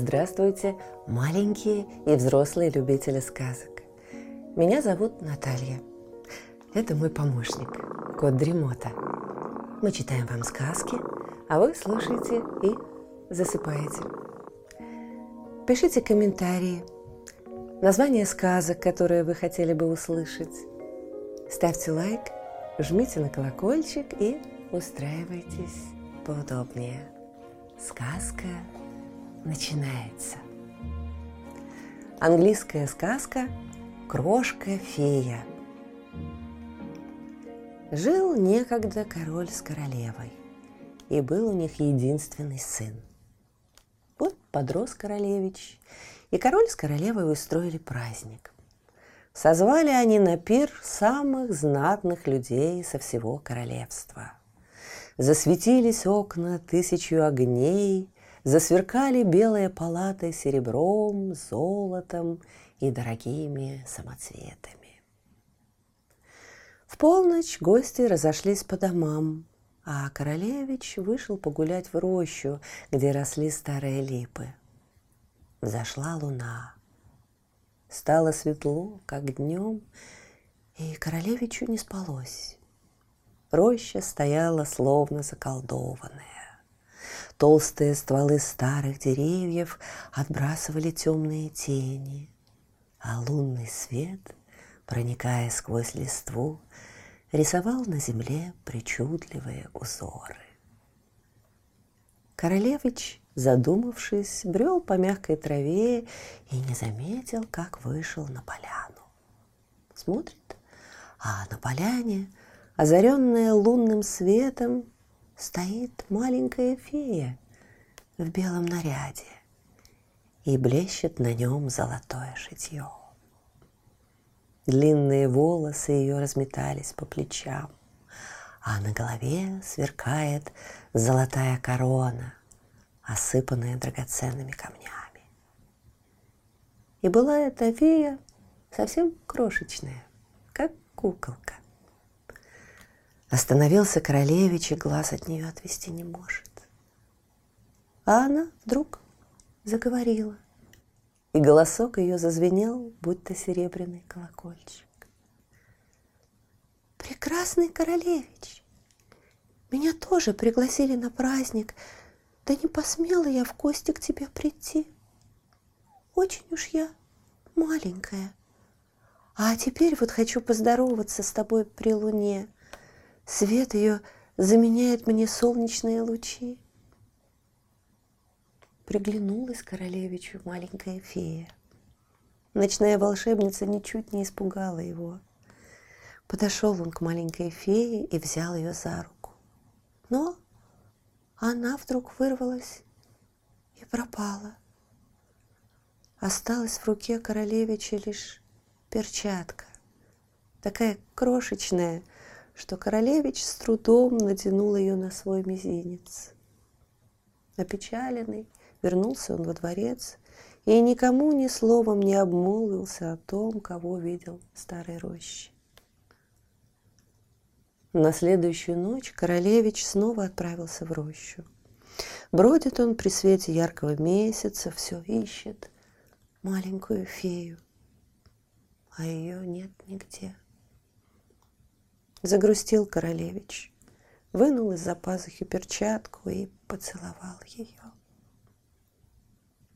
Здравствуйте, маленькие и взрослые любители сказок. Меня зовут Наталья. Это мой помощник, кот Дремота. Мы читаем вам сказки, а вы слушаете и засыпаете. Пишите комментарии, названия сказок, которые вы хотели бы услышать. Ставьте лайк, жмите на колокольчик и устраивайтесь поудобнее. Сказка начинается. Английская сказка «Крошка-фея». Жил некогда король с королевой, и был у них единственный сын. Вот подрос королевич, и король с королевой устроили праздник. Созвали они на пир самых знатных людей со всего королевства. Засветились окна тысячу огней – засверкали белые палаты серебром, золотом и дорогими самоцветами. В полночь гости разошлись по домам, а королевич вышел погулять в рощу, где росли старые липы. Взошла луна. Стало светло, как днем, и королевичу не спалось. Роща стояла словно заколдованная. Толстые стволы старых деревьев отбрасывали темные тени, а лунный свет, проникая сквозь листву, рисовал на земле причудливые узоры. Королевич, задумавшись, брел по мягкой траве и не заметил, как вышел на поляну. Смотрит, а на поляне, озаренная лунным светом, стоит маленькая фея в белом наряде и блещет на нем золотое шитье. Длинные волосы ее разметались по плечам, а на голове сверкает золотая корона, осыпанная драгоценными камнями. И была эта фея совсем крошечная, как куколка. Остановился королевич и глаз от нее отвести не может. А она вдруг заговорила, и голосок ее зазвенел, будто серебряный колокольчик. «Прекрасный королевич, меня тоже пригласили на праздник, да не посмела я в гости к тебе прийти. Очень уж я маленькая. А теперь вот хочу поздороваться с тобой при луне – Свет ее заменяет мне солнечные лучи. Приглянулась королевичу маленькая фея. Ночная волшебница ничуть не испугала его. Подошел он к маленькой фее и взял ее за руку. Но она вдруг вырвалась и пропала. Осталась в руке королевича лишь перчатка, такая крошечная, что королевич с трудом натянул ее на свой мизинец. Опечаленный, вернулся он во дворец и никому ни словом не обмолвился о том, кого видел в старой роще. На следующую ночь королевич снова отправился в рощу. Бродит он при свете яркого месяца, все ищет маленькую фею, а ее нет нигде. Загрустил королевич, вынул из-за пазухи перчатку и поцеловал ее.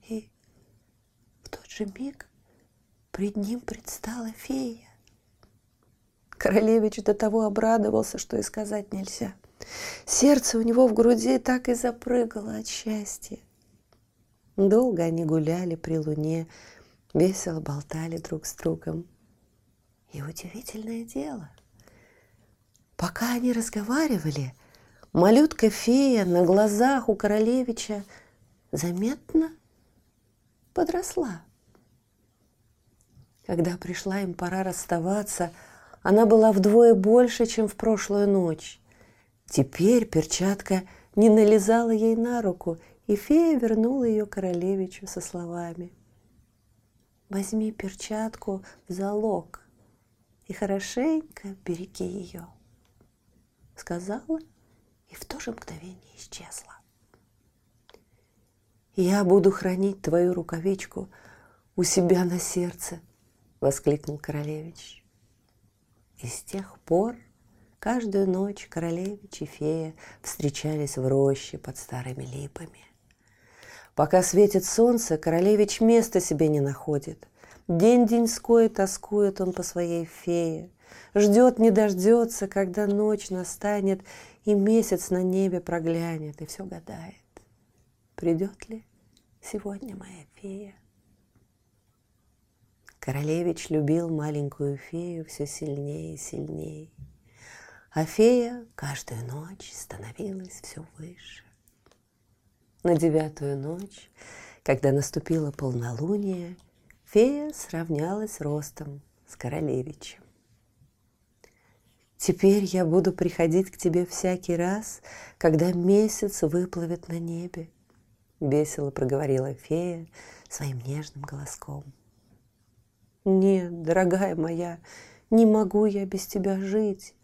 И в тот же миг пред ним предстала фея. Королевич до того обрадовался, что и сказать нельзя. Сердце у него в груди так и запрыгало от счастья. Долго они гуляли при луне, весело болтали друг с другом. И удивительное дело — Пока они разговаривали, малютка-фея на глазах у королевича заметно подросла. Когда пришла им пора расставаться, она была вдвое больше, чем в прошлую ночь. Теперь перчатка не налезала ей на руку, и фея вернула ее королевичу со словами. «Возьми перчатку в залог и хорошенько береги ее» сказала и в то же мгновение исчезла. Я буду хранить твою рукавичку у себя на сердце, воскликнул королевич. И с тех пор каждую ночь королевич и фея встречались в роще под старыми липами. Пока светит солнце, королевич места себе не находит. День-деньской тоскует он по своей фее. Ждет, не дождется, когда ночь настанет, и месяц на небе проглянет, и все гадает. Придет ли сегодня моя фея? Королевич любил маленькую фею все сильнее и сильнее. А фея каждую ночь становилась все выше. На девятую ночь, когда наступило полнолуние, фея сравнялась ростом с королевичем. Теперь я буду приходить к тебе всякий раз, когда месяц выплывет на небе, весело проговорила фея своим нежным голоском. Нет, дорогая моя, не могу я без тебя жить.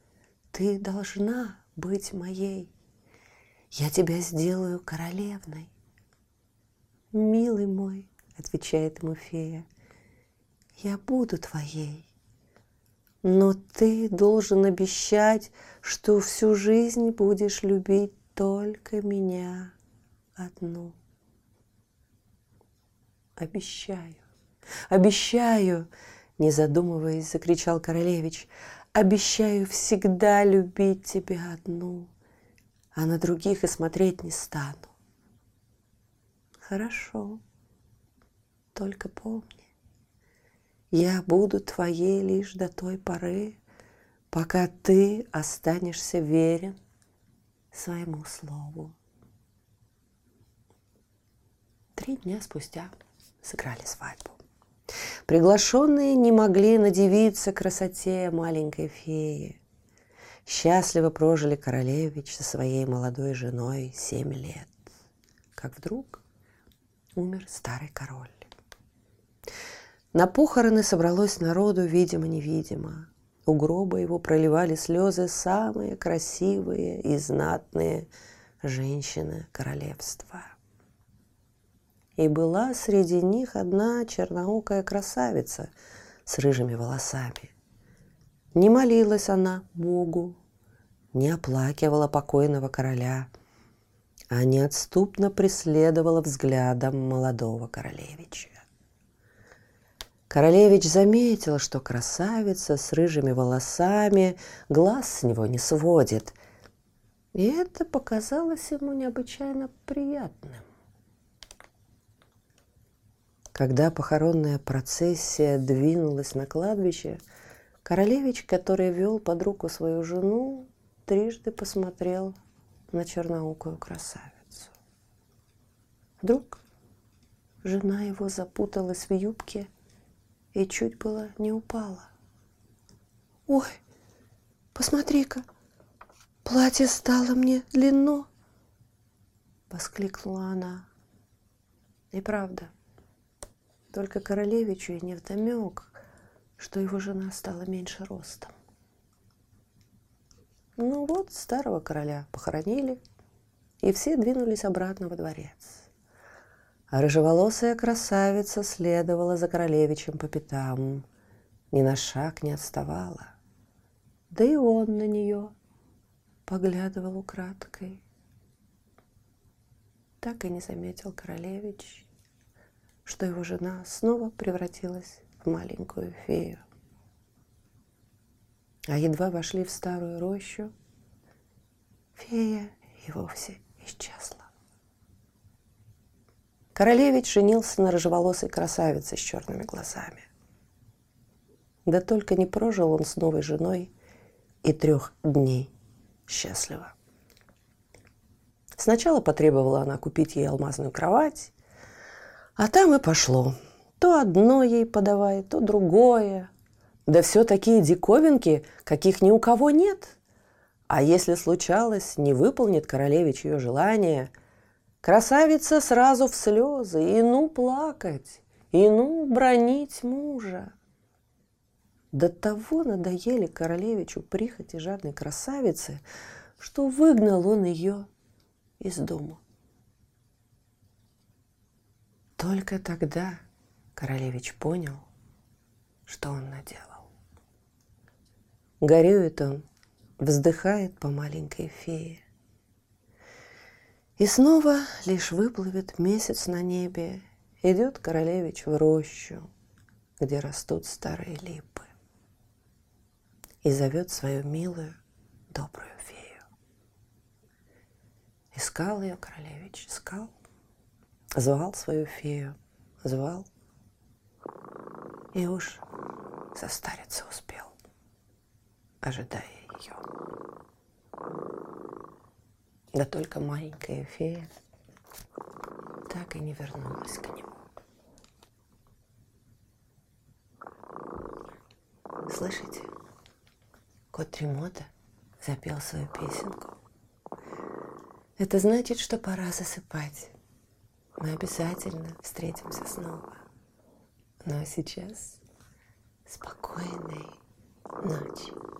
Ты должна быть моей. Я тебя сделаю королевной. Милый мой, отвечает ему фея, я буду твоей. Но ты должен обещать, что всю жизнь будешь любить только меня одну. Обещаю, обещаю, не задумываясь, закричал королевич, обещаю всегда любить тебя одну, а на других и смотреть не стану. Хорошо, только помни, я буду твоей лишь до той поры, пока ты останешься верен своему слову. Три дня спустя сыграли свадьбу. Приглашенные не могли надевиться красоте маленькой феи. Счастливо прожили королевич со своей молодой женой семь лет. Как вдруг умер старый король. На похороны собралось народу, видимо-невидимо. У гроба его проливали слезы самые красивые и знатные женщины королевства. И была среди них одна черноокая красавица с рыжими волосами. Не молилась она Богу, не оплакивала покойного короля, а неотступно преследовала взглядом молодого королевича. Королевич заметил, что красавица с рыжими волосами глаз с него не сводит. И это показалось ему необычайно приятным. Когда похоронная процессия двинулась на кладбище, королевич, который вел под руку свою жену, трижды посмотрел на черноукую красавицу. Вдруг жена его запуталась в юбке – и чуть было не упала. «Ой, посмотри-ка, платье стало мне длинно!» — воскликнула она. И правда, только королевичу и невдомек, что его жена стала меньше ростом. Ну вот, старого короля похоронили, и все двинулись обратно во дворец. А рыжеволосая красавица следовала за королевичем по пятам, ни на шаг не отставала. Да и он на нее поглядывал украдкой. Так и не заметил королевич, что его жена снова превратилась в маленькую фею. А едва вошли в старую рощу, фея и вовсе исчезла. Королевич женился на рыжеволосой красавице с черными глазами. Да только не прожил он с новой женой и трех дней счастливо. Сначала потребовала она купить ей алмазную кровать, а там и пошло. То одно ей подавай, то другое. Да все такие диковинки, каких ни у кого нет. А если случалось, не выполнит королевич ее желание, Красавица сразу в слезы, и ну плакать, и ну бронить мужа. До того надоели королевичу прихоти жадной красавицы, что выгнал он ее из дома. Только тогда королевич понял, что он наделал. Горюет он, вздыхает по маленькой фее. И снова лишь выплывет месяц на небе, идет королевич в рощу, где растут старые липы, и зовет свою милую, добрую фею. Искал ее королевич, искал, звал свою фею, звал, и уж состариться успел, ожидая ее. Да только маленькая фея так и не вернулась к нему. Слышите? Кот Тремота запел свою песенку. Это значит, что пора засыпать. Мы обязательно встретимся снова. Ну а сейчас спокойной ночи.